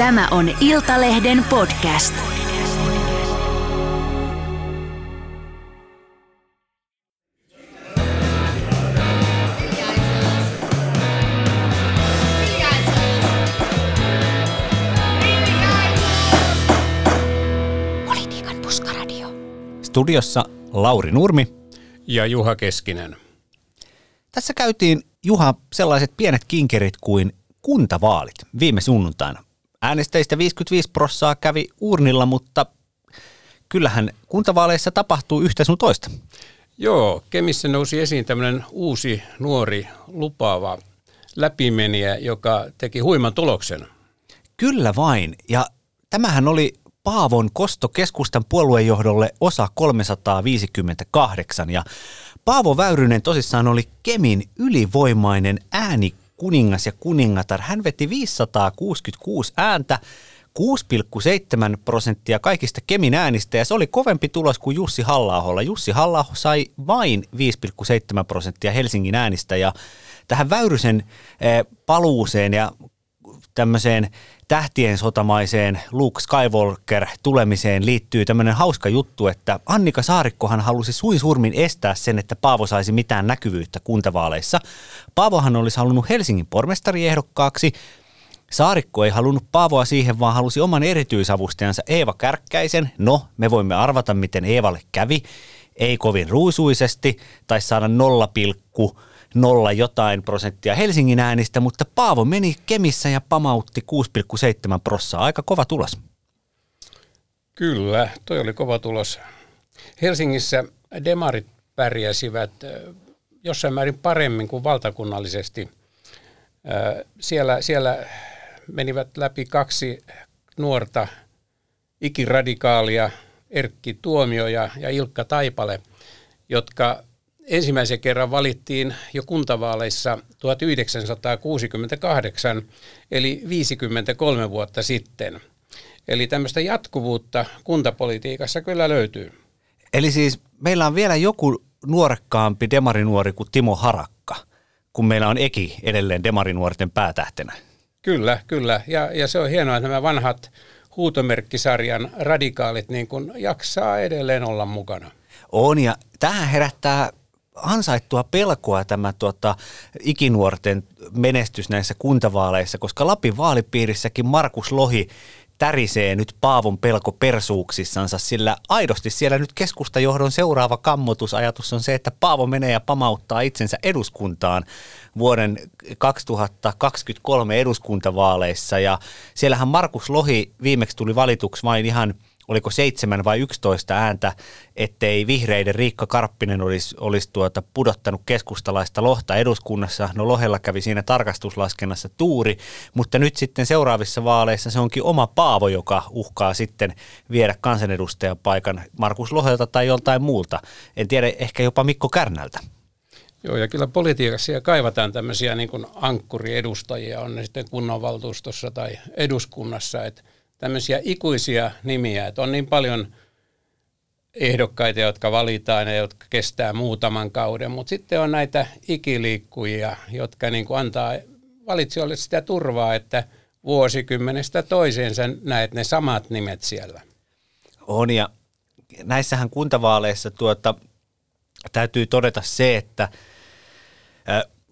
Tämä on Iltalehden podcast. Politiikan puskaradio. Studiossa Lauri Nurmi. Ja Juha Keskinen. Tässä käytiin, Juha, sellaiset pienet kinkerit kuin kuntavaalit viime sunnuntaina. Äänestäjistä 55 prossaa kävi urnilla, mutta kyllähän kuntavaaleissa tapahtuu yhtä sun toista. Joo, Kemissä nousi esiin tämmöinen uusi, nuori, lupaava läpimeniä, joka teki huiman tuloksen. Kyllä vain. Ja tämähän oli Paavon kosto keskustan puoluejohdolle osa 358. Ja Paavo Väyrynen tosissaan oli Kemin ylivoimainen ääni kuningas ja kuningatar. Hän veti 566 ääntä, 6,7 prosenttia kaikista Kemin äänistä ja se oli kovempi tulos kuin Jussi halla Jussi halla sai vain 5,7 prosenttia Helsingin äänistä ja tähän Väyrysen eh, paluuseen ja tämmöiseen tähtien sotamaiseen Luke Skywalker tulemiseen liittyy tämmöinen hauska juttu, että Annika Saarikkohan halusi suin surmin estää sen, että Paavo saisi mitään näkyvyyttä kuntavaaleissa. Paavohan olisi halunnut Helsingin pormestariehdokkaaksi, Saarikko ei halunnut Paavoa siihen, vaan halusi oman erityisavustajansa Eeva Kärkkäisen. No, me voimme arvata, miten Eevalle kävi. Ei kovin ruusuisesti, tai saada 0, nolla jotain prosenttia Helsingin äänistä, mutta Paavo meni Kemissä ja pamautti 6,7 prossaa. Aika kova tulos. Kyllä, toi oli kova tulos. Helsingissä demarit pärjäsivät jossain määrin paremmin kuin valtakunnallisesti. Siellä, siellä menivät läpi kaksi nuorta ikiradikaalia, Erkki Tuomio ja, ja Ilkka Taipale, jotka ensimmäisen kerran valittiin jo kuntavaaleissa 1968, eli 53 vuotta sitten. Eli tämmöistä jatkuvuutta kuntapolitiikassa kyllä löytyy. Eli siis meillä on vielä joku nuorekkaampi demarinuori kuin Timo Harakka, kun meillä on Eki edelleen demarinuorten päätähtenä. Kyllä, kyllä. Ja, ja se on hienoa, että nämä vanhat huutomerkkisarjan radikaalit niin kun jaksaa edelleen olla mukana. On, ja tähän herättää ansaittua pelkoa tämä tuota, ikinuorten menestys näissä kuntavaaleissa, koska Lapin vaalipiirissäkin Markus Lohi tärisee nyt Paavon pelko persuuksissansa, sillä aidosti siellä nyt keskustajohdon seuraava kammotusajatus on se, että Paavo menee ja pamauttaa itsensä eduskuntaan vuoden 2023 eduskuntavaaleissa. Ja siellähän Markus Lohi viimeksi tuli valituksi vain ihan – oliko seitsemän vai yksitoista ääntä, ettei vihreiden Riikka Karppinen olisi, olisi tuota pudottanut keskustalaista lohta eduskunnassa. No Lohella kävi siinä tarkastuslaskennassa tuuri, mutta nyt sitten seuraavissa vaaleissa se onkin oma Paavo, joka uhkaa sitten viedä kansanedustajan paikan Markus Lohelta tai joltain muulta. En tiedä, ehkä jopa Mikko Kärnältä. Joo, ja kyllä politiikassa kaivataan tämmöisiä niin kuin ankkuriedustajia, on ne sitten kunnanvaltuustossa tai eduskunnassa, että tämmöisiä ikuisia nimiä, että on niin paljon ehdokkaita, jotka valitaan ja jotka kestää muutaman kauden, mutta sitten on näitä ikiliikkujia, jotka niin kuin antaa valitsijoille sitä turvaa, että vuosikymmenestä toiseen sä näet ne samat nimet siellä. On ja näissähän kuntavaaleissa tuota, täytyy todeta se, että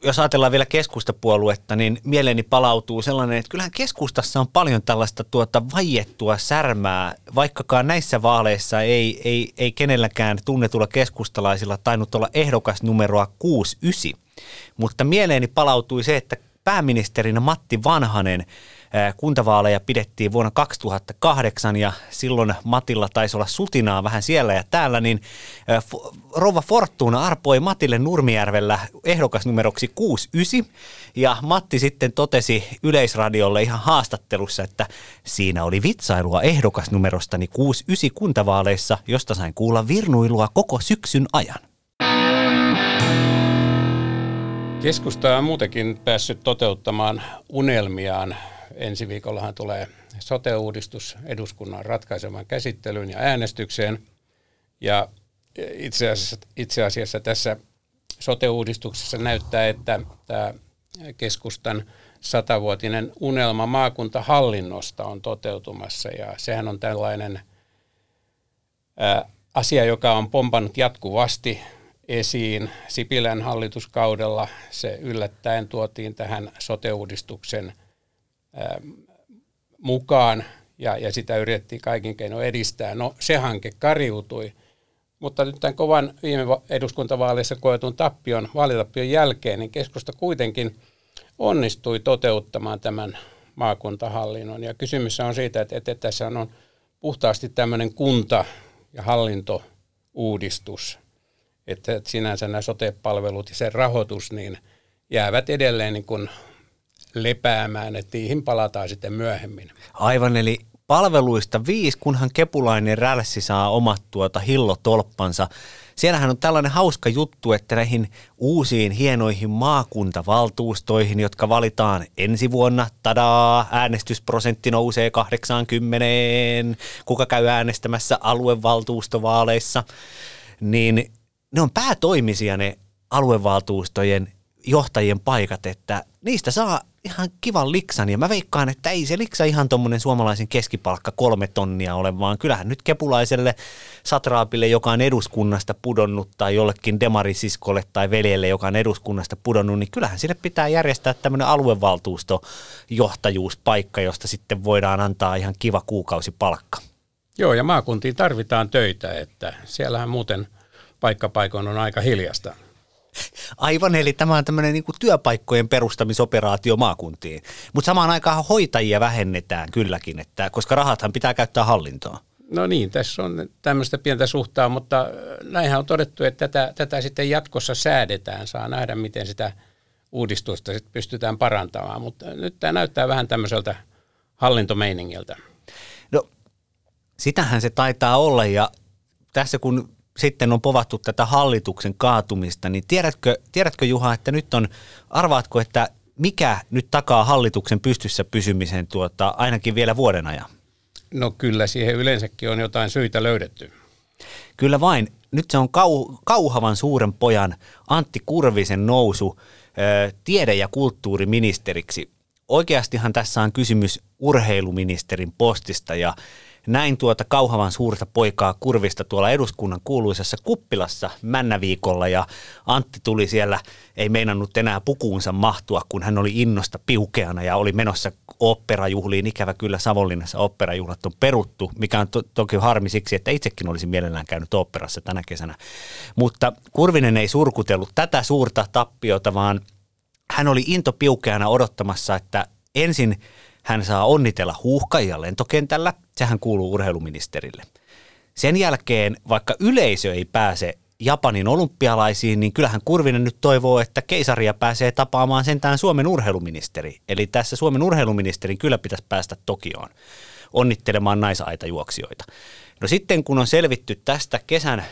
jos ajatellaan vielä keskustapuoluetta, niin mieleeni palautuu sellainen, että kyllähän keskustassa on paljon tällaista tuota vaiettua särmää, vaikkakaan näissä vaaleissa ei, ei, ei kenelläkään tunnetulla keskustalaisilla tainnut olla ehdokas numeroa 69. Mutta mieleeni palautui se, että pääministerinä Matti Vanhanen – kuntavaaleja pidettiin vuonna 2008 ja silloin Matilla taisi olla sutinaa vähän siellä ja täällä, niin Rova Fortuna arpoi Matille Nurmijärvellä ehdokasnumeroksi 69 ja Matti sitten totesi Yleisradiolle ihan haastattelussa, että siinä oli vitsailua ehdokasnumerostani 69 kuntavaaleissa, josta sain kuulla virnuilua koko syksyn ajan. Keskusta on muutenkin päässyt toteuttamaan unelmiaan ensi viikollahan tulee sote-uudistus eduskunnan ratkaisemaan käsittelyyn ja äänestykseen. Ja itse asiassa, itse asiassa tässä sote-uudistuksessa näyttää, että tämä keskustan satavuotinen unelma maakuntahallinnosta on toteutumassa ja sehän on tällainen asia, joka on pompannut jatkuvasti esiin Sipilän hallituskaudella. Se yllättäen tuotiin tähän sote-uudistuksen mukaan ja, ja sitä yritettiin kaikin keinoin edistää. No se hanke kariutui, mutta nyt tämän kovan viime eduskuntavaaleissa koetun tappion, vaalitappion jälkeen, niin keskusta kuitenkin onnistui toteuttamaan tämän maakuntahallinnon. Ja kysymys on siitä, että, että tässä on puhtaasti tämmöinen kunta- ja hallintouudistus, että sinänsä nämä sote-palvelut ja sen rahoitus niin jäävät edelleen niin kuin lepäämään, että niihin palataan sitten myöhemmin. Aivan, eli palveluista viisi, kunhan kepulainen rälssi saa omat tuota hillotolppansa. Siellähän on tällainen hauska juttu, että näihin uusiin hienoihin maakuntavaltuustoihin, jotka valitaan ensi vuonna, tadaa, äänestysprosentti nousee 80, kuka käy äänestämässä aluevaltuustovaaleissa, niin ne on päätoimisia ne aluevaltuustojen johtajien paikat, että niistä saa ihan kivan liksan ja mä veikkaan, että ei se liksa ihan tuommoinen suomalaisen keskipalkka kolme tonnia ole, vaan kyllähän nyt kepulaiselle satraapille, joka on eduskunnasta pudonnut tai jollekin demarisiskolle tai veljelle, joka on eduskunnasta pudonnut, niin kyllähän sille pitää järjestää tämmöinen aluevaltuustojohtajuuspaikka, josta sitten voidaan antaa ihan kiva kuukausipalkka. Joo, ja maakuntiin tarvitaan töitä, että siellähän muuten paikkapaikoin on aika hiljasta. Aivan, eli tämä on tämmöinen niin työpaikkojen perustamisoperaatio maakuntiin. Mutta samaan aikaan hoitajia vähennetään kylläkin, että, koska rahathan pitää käyttää hallintoon. No niin, tässä on tämmöistä pientä suhtaa, mutta näinhän on todettu, että tätä, tätä sitten jatkossa säädetään. Saa nähdä, miten sitä uudistusta sitten pystytään parantamaan, mutta nyt tämä näyttää vähän tämmöiseltä hallintomeiningiltä. No, sitähän se taitaa olla ja tässä kun sitten on povattu tätä hallituksen kaatumista, niin tiedätkö, tiedätkö Juha, että nyt on, arvaatko, että mikä nyt takaa hallituksen pystyssä pysymisen tuota, ainakin vielä vuoden ajan? No kyllä, siihen yleensäkin on jotain syitä löydetty. Kyllä vain. Nyt se on kau, kauhavan suuren pojan Antti Kurvisen nousu ö, tiede- ja kulttuuriministeriksi. Oikeastihan tässä on kysymys urheiluministerin postista ja näin tuota kauhavan suurta poikaa kurvista tuolla eduskunnan kuuluisessa kuppilassa männäviikolla ja Antti tuli siellä, ei meinannut enää pukuunsa mahtua, kun hän oli innosta piukeana ja oli menossa operajuhliin. Ikävä kyllä Savonlinnassa operajuhlat on peruttu, mikä on to- toki harmi siksi, että itsekin olisin mielellään käynyt operassa tänä kesänä. Mutta Kurvinen ei surkutellut tätä suurta tappiota, vaan hän oli into piukeana odottamassa, että ensin – hän saa onnitella huuhkajia lentokentällä, sehän kuuluu urheiluministerille. Sen jälkeen, vaikka yleisö ei pääse Japanin olympialaisiin, niin kyllähän Kurvinen nyt toivoo, että keisaria pääsee tapaamaan sentään Suomen urheiluministeri. Eli tässä Suomen urheiluministerin kyllä pitäisi päästä Tokioon onnittelemaan naisaitajuoksijoita. No sitten kun on selvitty tästä kesän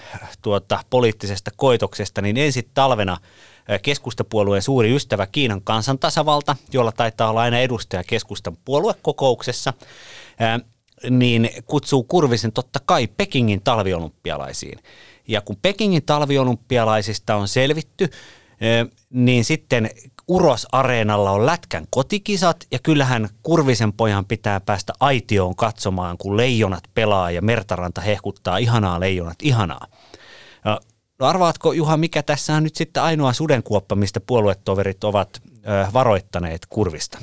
tuota, poliittisesta koitoksesta, niin ensi talvena – keskustapuolueen suuri ystävä Kiinan kansantasavalta, jolla taitaa olla aina edustaja keskustan puoluekokouksessa, niin kutsuu Kurvisen totta kai Pekingin talviolympialaisiin. Ja kun Pekingin talviolympialaisista on selvitty, niin sitten Uros-areenalla on Lätkän kotikisat ja kyllähän Kurvisen pojan pitää päästä aitioon katsomaan, kun leijonat pelaa ja Mertaranta hehkuttaa ihanaa leijonat, ihanaa. No arvaatko Juha, mikä tässä on nyt sitten ainoa sudenkuoppa, mistä puoluetoverit ovat varoittaneet kurvista?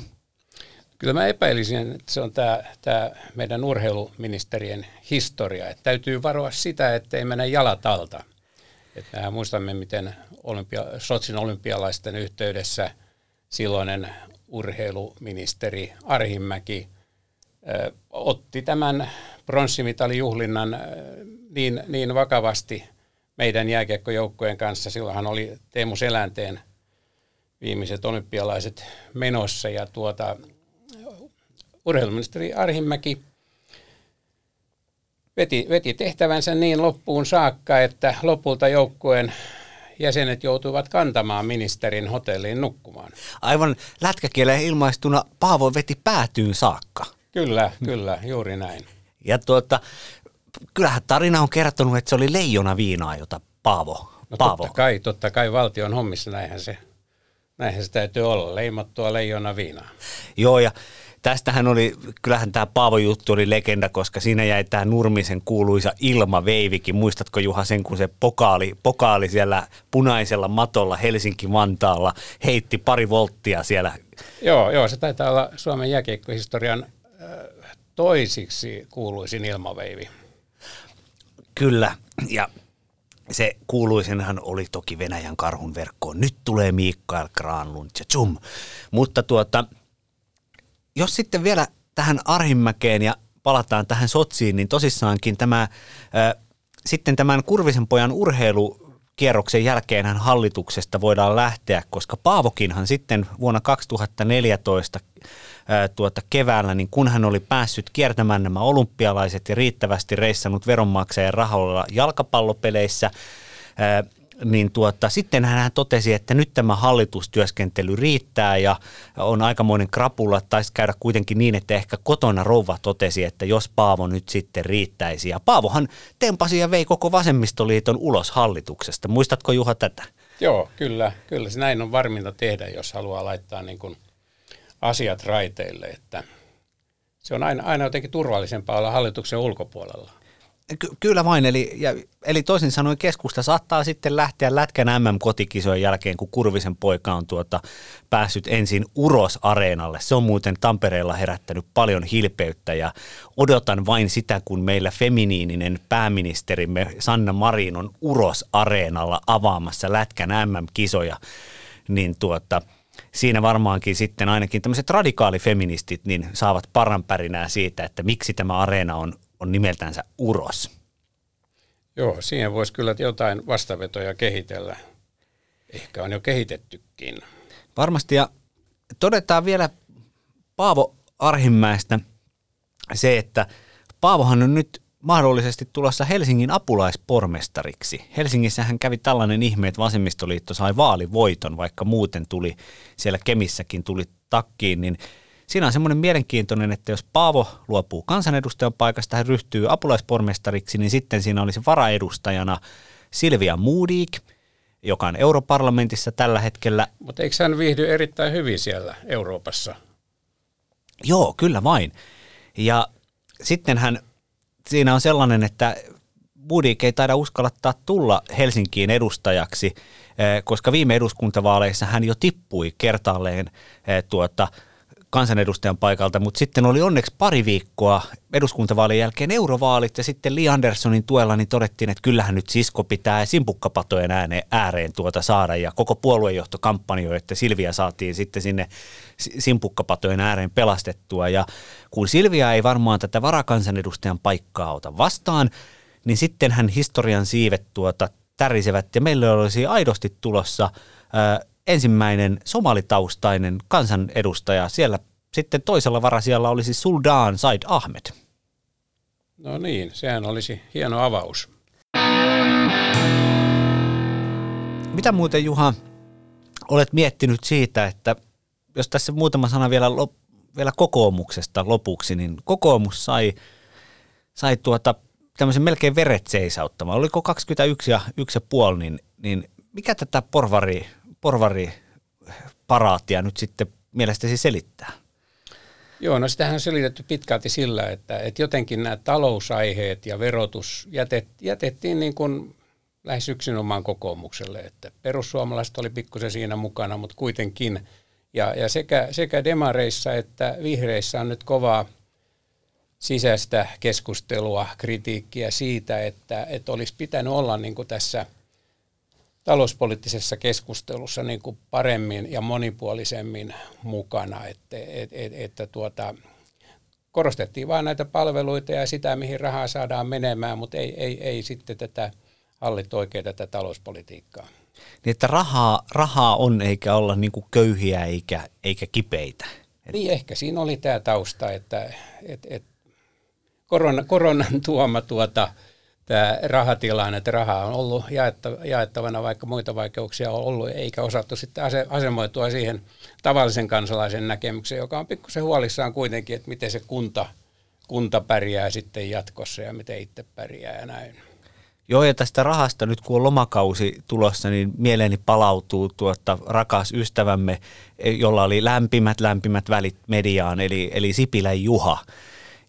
Kyllä mä epäilisin, että se on tämä, tämä meidän urheiluministerien historia. Että täytyy varoa sitä, että ei mennä jalat alta. Että mehän muistamme, miten olympia, Sotsin olympialaisten yhteydessä silloinen urheiluministeri Arhimäki otti tämän pronssimitalijuhlinnan niin, niin vakavasti – meidän jääkiekkojoukkojen kanssa. Silloinhan oli Teemu Selänteen viimeiset olympialaiset menossa ja tuota, urheiluministeri Arhimäki veti, veti tehtävänsä niin loppuun saakka, että lopulta joukkueen jäsenet joutuivat kantamaan ministerin hotelliin nukkumaan. Aivan lätkäkieleen ilmaistuna Paavo veti päätyyn saakka. Kyllä, kyllä, juuri näin. Ja tuota, kyllähän tarina on kertonut, että se oli leijona viinaa, jota Paavo, no Paavo. Totta kai, totta kai valtion hommissa näinhän se Näinhän se täytyy olla, leimattua leijona viinaa. Joo, ja tästähän oli, kyllähän tämä Paavo juttu oli legenda, koska siinä jäi tämä Nurmisen kuuluisa ilmaveivikin. Muistatko Juha sen, kun se pokaali, pokaali siellä punaisella matolla Helsinki-Vantaalla heitti pari volttia siellä? Joo, joo se taitaa olla Suomen jääkiekkohistorian äh, toisiksi kuuluisin ilmaveivi. Kyllä, ja se kuuluisenhan oli toki Venäjän karhun verkkoon. Nyt tulee Mikael Granlund ja tsum. Mutta tuota, jos sitten vielä tähän Arhimäkeen ja palataan tähän Sotsiin, niin tosissaankin tämä, äh, sitten tämän Kurvisen pojan urheilukierroksen jälkeen hallituksesta voidaan lähteä, koska Paavokinhan sitten vuonna 2014 tuota keväällä, niin kun hän oli päässyt kiertämään nämä olympialaiset ja riittävästi reissannut veronmaksajien rahoilla jalkapallopeleissä, niin tuota, sitten hän totesi, että nyt tämä hallitustyöskentely riittää ja on aikamoinen krapula. Taisi käydä kuitenkin niin, että ehkä kotona rouva totesi, että jos Paavo nyt sitten riittäisi. Ja Paavohan tempasi ja vei koko vasemmistoliiton ulos hallituksesta. Muistatko Juha tätä? Joo, kyllä. Kyllä se näin on varminta tehdä, jos haluaa laittaa niin kuin asiat raiteille. Että se on aina, aina jotenkin turvallisempaa olla hallituksen ulkopuolella. Ky- kyllä vain, eli, ja, eli toisin sanoen keskusta saattaa sitten lähteä Lätkän MM-kotikisojen jälkeen, kun Kurvisen poika on tuota, päässyt ensin Uros-areenalle. Se on muuten Tampereella herättänyt paljon hilpeyttä ja odotan vain sitä, kun meillä feminiininen pääministerimme Sanna Marin on Uros-areenalla avaamassa Lätkän MM-kisoja, niin tuota, siinä varmaankin sitten ainakin tämmöiset radikaalifeministit niin saavat paranpärinää siitä, että miksi tämä areena on on nimeltänsä Uros. Joo, siihen voisi kyllä jotain vastavetoja kehitellä. Ehkä on jo kehitettykin. Varmasti ja todetaan vielä Paavo Arhimäestä se, että Paavohan on nyt mahdollisesti tulossa Helsingin apulaispormestariksi. Helsingissä hän kävi tällainen ihme, että vasemmistoliitto sai vaalivoiton, vaikka muuten tuli siellä Kemissäkin tuli takkiin, niin Siinä on semmoinen mielenkiintoinen, että jos Paavo luopuu kansanedustajan paikasta, hän ryhtyy apulaispormestariksi, niin sitten siinä olisi varaedustajana Silvia Moodik, joka on europarlamentissa tällä hetkellä. Mutta eikö hän viihdy erittäin hyvin siellä Euroopassa? Joo, kyllä vain. Ja sitten hän, siinä on sellainen, että Moodik ei taida uskallattaa tulla Helsinkiin edustajaksi, eh, koska viime eduskuntavaaleissa hän jo tippui kertaalleen eh, tuota, kansanedustajan paikalta, mutta sitten oli onneksi pari viikkoa eduskuntavaalien jälkeen eurovaalit ja sitten Lee Andersonin tuella niin todettiin, että kyllähän nyt sisko pitää simpukkapatojen ääneen, ääreen tuota saada ja koko puoluejohto kampanjoi, että Silvia saatiin sitten sinne simpukkapatojen ääreen pelastettua. Ja kun Silvia ei varmaan tätä varakansanedustajan paikkaa ota vastaan, niin sitten hän historian siivet tuota tärisevät ja meille olisi aidosti tulossa ensimmäinen somalitaustainen kansanedustaja. Siellä sitten toisella varasijalla olisi Suldan Said Ahmed. No niin, sehän olisi hieno avaus. Mitä muuten Juha olet miettinyt siitä, että jos tässä muutama sana vielä, vielä kokoomuksesta lopuksi, niin kokoomus sai, sai tuota, tämmöisen melkein veret seisauttamaan. Oliko 21 ja 1,5, niin, niin mikä tätä porvari porvariparaattia nyt sitten mielestäsi selittää? Joo, no sitähän on selitetty pitkälti sillä, että, että jotenkin nämä talousaiheet ja verotus jätet, jätettiin niin kuin lähes yksinomaan kokoomukselle, että perussuomalaiset oli pikkusen siinä mukana, mutta kuitenkin. Ja, ja sekä, sekä demareissa että vihreissä on nyt kovaa sisäistä keskustelua, kritiikkiä siitä, että, että olisi pitänyt olla niin kuin tässä – talouspoliittisessa keskustelussa niin kuin paremmin ja monipuolisemmin mukana, että, että, että, että tuota, korostettiin vain näitä palveluita ja sitä, mihin rahaa saadaan menemään, mutta ei, ei, ei sitten tätä hallittu oikein tätä talouspolitiikkaa. Niin, että rahaa, rahaa on eikä olla niin kuin köyhiä eikä, eikä kipeitä. Niin, ehkä siinä oli tämä tausta, että et, et korona, koronan tuoma tuota, tämä rahatilanne, että rahaa on ollut jaettavana, vaikka muita vaikeuksia on ollut, eikä osattu sitten asemoitua siihen tavallisen kansalaisen näkemykseen, joka on pikkusen huolissaan kuitenkin, että miten se kunta, kunta pärjää sitten jatkossa ja miten itse pärjää ja näin. Joo, ja tästä rahasta nyt kun on lomakausi tulossa, niin mieleeni palautuu tuota rakas ystävämme, jolla oli lämpimät, lämpimät välit mediaan, eli, eli Sipilän Juha.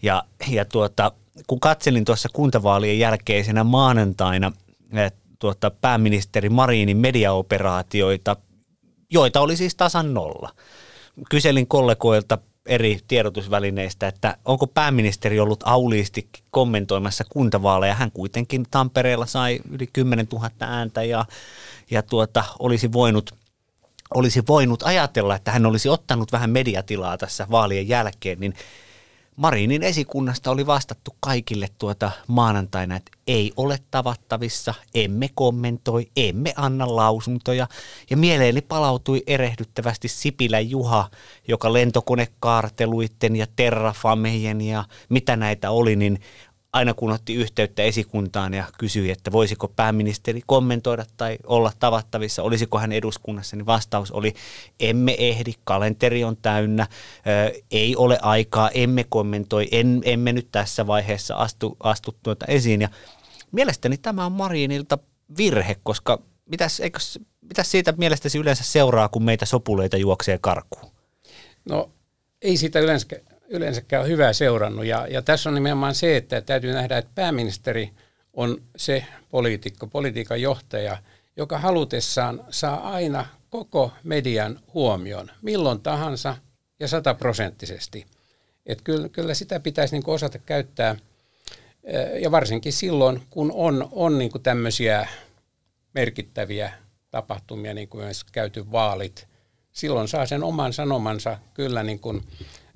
Ja, ja tuota, kun katselin tuossa kuntavaalien jälkeisenä maanantaina tuota, pääministeri Marinin mediaoperaatioita, joita oli siis tasan nolla. Kyselin kollegoilta eri tiedotusvälineistä, että onko pääministeri ollut auliisti kommentoimassa kuntavaaleja. Hän kuitenkin Tampereella sai yli 10 000 ääntä ja, ja tuota, olisi voinut olisi voinut ajatella, että hän olisi ottanut vähän mediatilaa tässä vaalien jälkeen, niin Marinin esikunnasta oli vastattu kaikille tuota maanantaina, että ei ole tavattavissa, emme kommentoi, emme anna lausuntoja. Ja mieleeni palautui erehdyttävästi Sipilä Juha, joka lentokonekaarteluitten ja terrafamejen ja mitä näitä oli, niin aina kun otti yhteyttä esikuntaan ja kysyi, että voisiko pääministeri kommentoida tai olla tavattavissa, olisiko hän eduskunnassa, niin vastaus oli, emme ehdi, kalenteri on täynnä, ei ole aikaa, emme kommentoi, en, emme nyt tässä vaiheessa astu, astu tuota esiin. Ja mielestäni tämä on Marinilta virhe, koska mitäs, eikös, mitäs siitä mielestäsi yleensä seuraa, kun meitä sopuleita juoksee karkuun? No ei siitä yleensä yleensäkään hyvää seurannut. Ja, ja tässä on nimenomaan se, että täytyy nähdä, että pääministeri on se poliitikko, politiikan johtaja, joka halutessaan saa aina koko median huomion, milloin tahansa ja sataprosenttisesti. Että kyllä, kyllä sitä pitäisi niin osata käyttää, eh, ja varsinkin silloin, kun on, on niin tämmöisiä merkittäviä tapahtumia, niin kuin myös käyty vaalit, silloin saa sen oman sanomansa kyllä niin kuin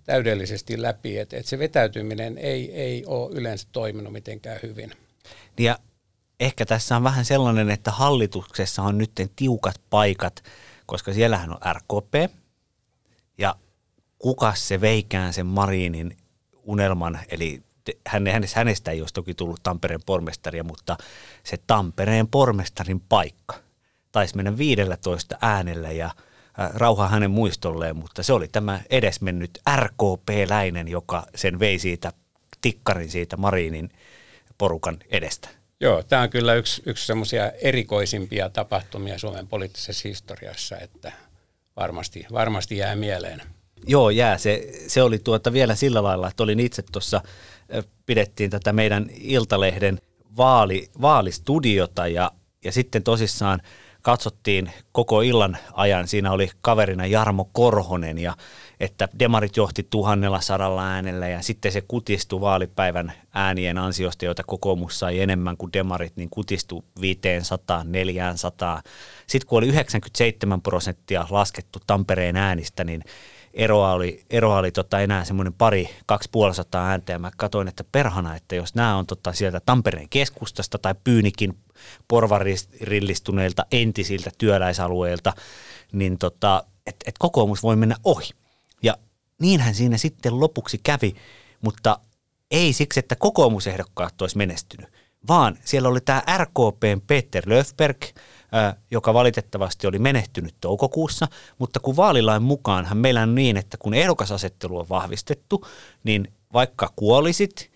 täydellisesti läpi, että, että se vetäytyminen ei, ei ole yleensä toiminut mitenkään hyvin. Ja ehkä tässä on vähän sellainen, että hallituksessa on nyt tiukat paikat, koska siellähän on RKP ja kuka se veikään sen Marinin unelman, eli hänestä ei olisi toki tullut Tampereen pormestaria, mutta se Tampereen pormestarin paikka taisi mennä 15 äänellä ja – rauha hänen muistolleen, mutta se oli tämä edesmennyt RKP-läinen, joka sen vei siitä tikkarin siitä Marinin porukan edestä. Joo, tämä on kyllä yksi, yksi semmoisia erikoisimpia tapahtumia Suomen poliittisessa historiassa, että varmasti, varmasti jää mieleen. Joo, jää. Se, se oli tuota vielä sillä lailla, että olin itse tuossa, pidettiin tätä meidän Iltalehden vaali, vaalistudiota ja, ja sitten tosissaan – katsottiin koko illan ajan. Siinä oli kaverina Jarmo Korhonen ja että demarit johti tuhannella sadalla äänellä ja sitten se kutistui vaalipäivän äänien ansiosta, joita kokoomus sai enemmän kuin demarit, niin kutistui 500, 400. Sitten kun oli 97 prosenttia laskettu Tampereen äänistä, niin eroa oli, eroa oli tota enää semmoinen pari, kaksi puolisataa ääntä ja mä katsoin, että perhana, että jos nämä on tota sieltä Tampereen keskustasta tai Pyynikin porvarillistuneilta entisiltä työläisalueilta, niin tota, että et kokoomus voi mennä ohi. Ja niinhän siinä sitten lopuksi kävi, mutta ei siksi, että kokoomusehdokkaat olisi menestynyt, vaan siellä oli tämä RKPn Peter Löfberg, joka valitettavasti oli menehtynyt toukokuussa, mutta kun vaalilain mukaanhan meillä on niin, että kun ehdokasasettelu on vahvistettu, niin vaikka kuolisit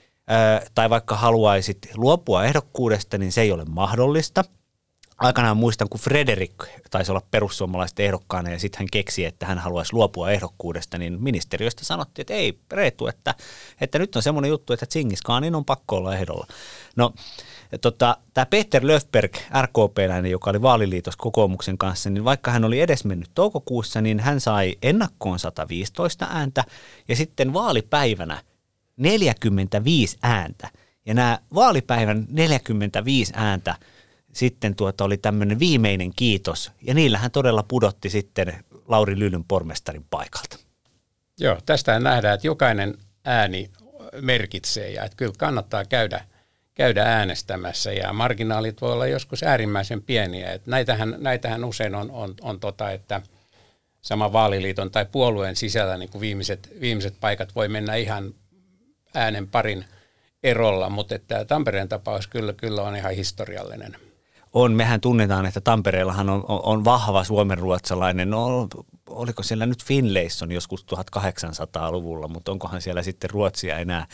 tai vaikka haluaisit luopua ehdokkuudesta, niin se ei ole mahdollista. Aikanaan muistan, kun Frederik taisi olla perussuomalaisten ehdokkaana ja sitten hän keksi, että hän haluaisi luopua ehdokkuudesta, niin ministeriöstä sanottiin, että ei Reetu, että, että nyt on semmoinen juttu, että Tsingiskaanin on pakko olla ehdolla. No tota, tämä Peter Löfberg, RKP-läinen, joka oli vaaliliitos kokoomuksen kanssa, niin vaikka hän oli edesmennyt toukokuussa, niin hän sai ennakkoon 115 ääntä ja sitten vaalipäivänä – 45 ääntä. Ja nämä vaalipäivän 45 ääntä sitten tuota oli tämmöinen viimeinen kiitos, ja niillähän todella pudotti sitten Lauri Lylyn pormestarin paikalta. Joo, tästä nähdään, että jokainen ääni merkitsee, ja että kyllä kannattaa käydä, käydä äänestämässä, ja marginaalit voi olla joskus äärimmäisen pieniä. Että näitähän, näitähän usein on, on, on tota, että sama vaaliliiton tai puolueen sisällä niin kuin viimeiset, viimeiset paikat voi mennä ihan äänen parin erolla, mutta että Tampereen tapaus kyllä, kyllä on ihan historiallinen. On, mehän tunnetaan, että Tampereellahan on, on, on vahva suomenruotsalainen, no oliko siellä nyt Finlayson joskus 1800-luvulla, mutta onkohan siellä sitten ruotsia enää,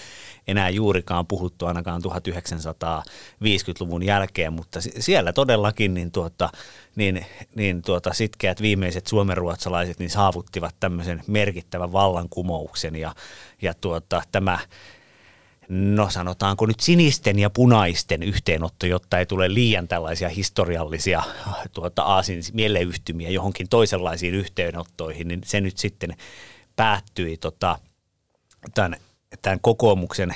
enää juurikaan puhuttu ainakaan 1950-luvun jälkeen, mutta siellä todellakin niin tuota, niin, niin tuota, sitkeät viimeiset suomenruotsalaiset niin saavuttivat tämmöisen merkittävän vallankumouksen. Ja, ja tuota, tämä no sanotaanko nyt sinisten ja punaisten yhteenotto, jotta ei tule liian tällaisia historiallisia tuota, aasin mieleyhtymiä johonkin toisenlaisiin yhteenottoihin, niin se nyt sitten päättyi tota, tämän, tämän kokoomuksen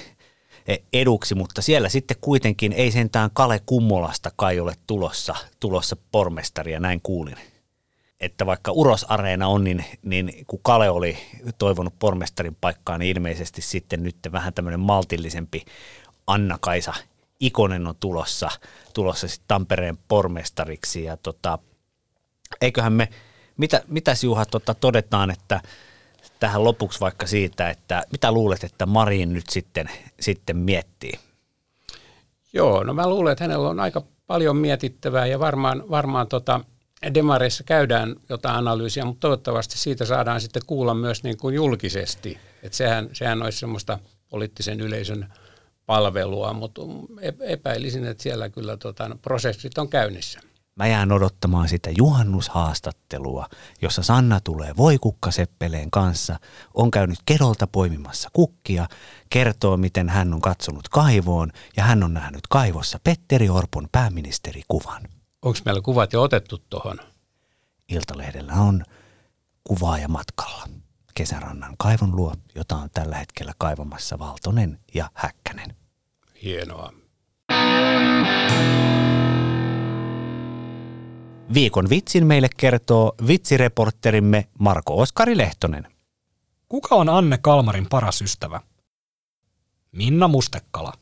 eduksi, mutta siellä sitten kuitenkin ei sentään Kale Kummolasta kai ole tulossa, tulossa pormestaria, näin kuulin että vaikka Uros Areena on, niin, niin kun Kale oli toivonut pormestarin paikkaa, niin ilmeisesti sitten nyt vähän tämmöinen maltillisempi Anna-Kaisa Ikonen on tulossa, tulossa sitten Tampereen pormestariksi. Ja tota, eiköhän me, mitä, mitäs Juha tota, todetaan, että tähän lopuksi vaikka siitä, että mitä luulet, että Marin nyt sitten, sitten miettii? Joo, no mä luulen, että hänellä on aika paljon mietittävää ja varmaan, varmaan tota, demareissa käydään jotain analyysiä, mutta toivottavasti siitä saadaan sitten kuulla myös niin kuin julkisesti. Että sehän, sehän olisi semmoista poliittisen yleisön palvelua, mutta epäilisin, että siellä kyllä tota, prosessit on käynnissä. Mä jään odottamaan sitä juhannushaastattelua, jossa Sanna tulee voikukkaseppeleen kanssa, on käynyt kedolta poimimassa kukkia, kertoo miten hän on katsonut kaivoon ja hän on nähnyt kaivossa Petteri Orpon pääministerikuvan. Onko meillä kuvat jo otettu tuohon? Iltalehdellä on kuvaaja matkalla kesärannan kaivon luo, jota on tällä hetkellä kaivamassa Valtonen ja Häkkänen. Hienoa. Viikon vitsin meille kertoo vitsireporterimme Marko Oskari Lehtonen. Kuka on Anne Kalmarin paras ystävä? Minna Mustekala.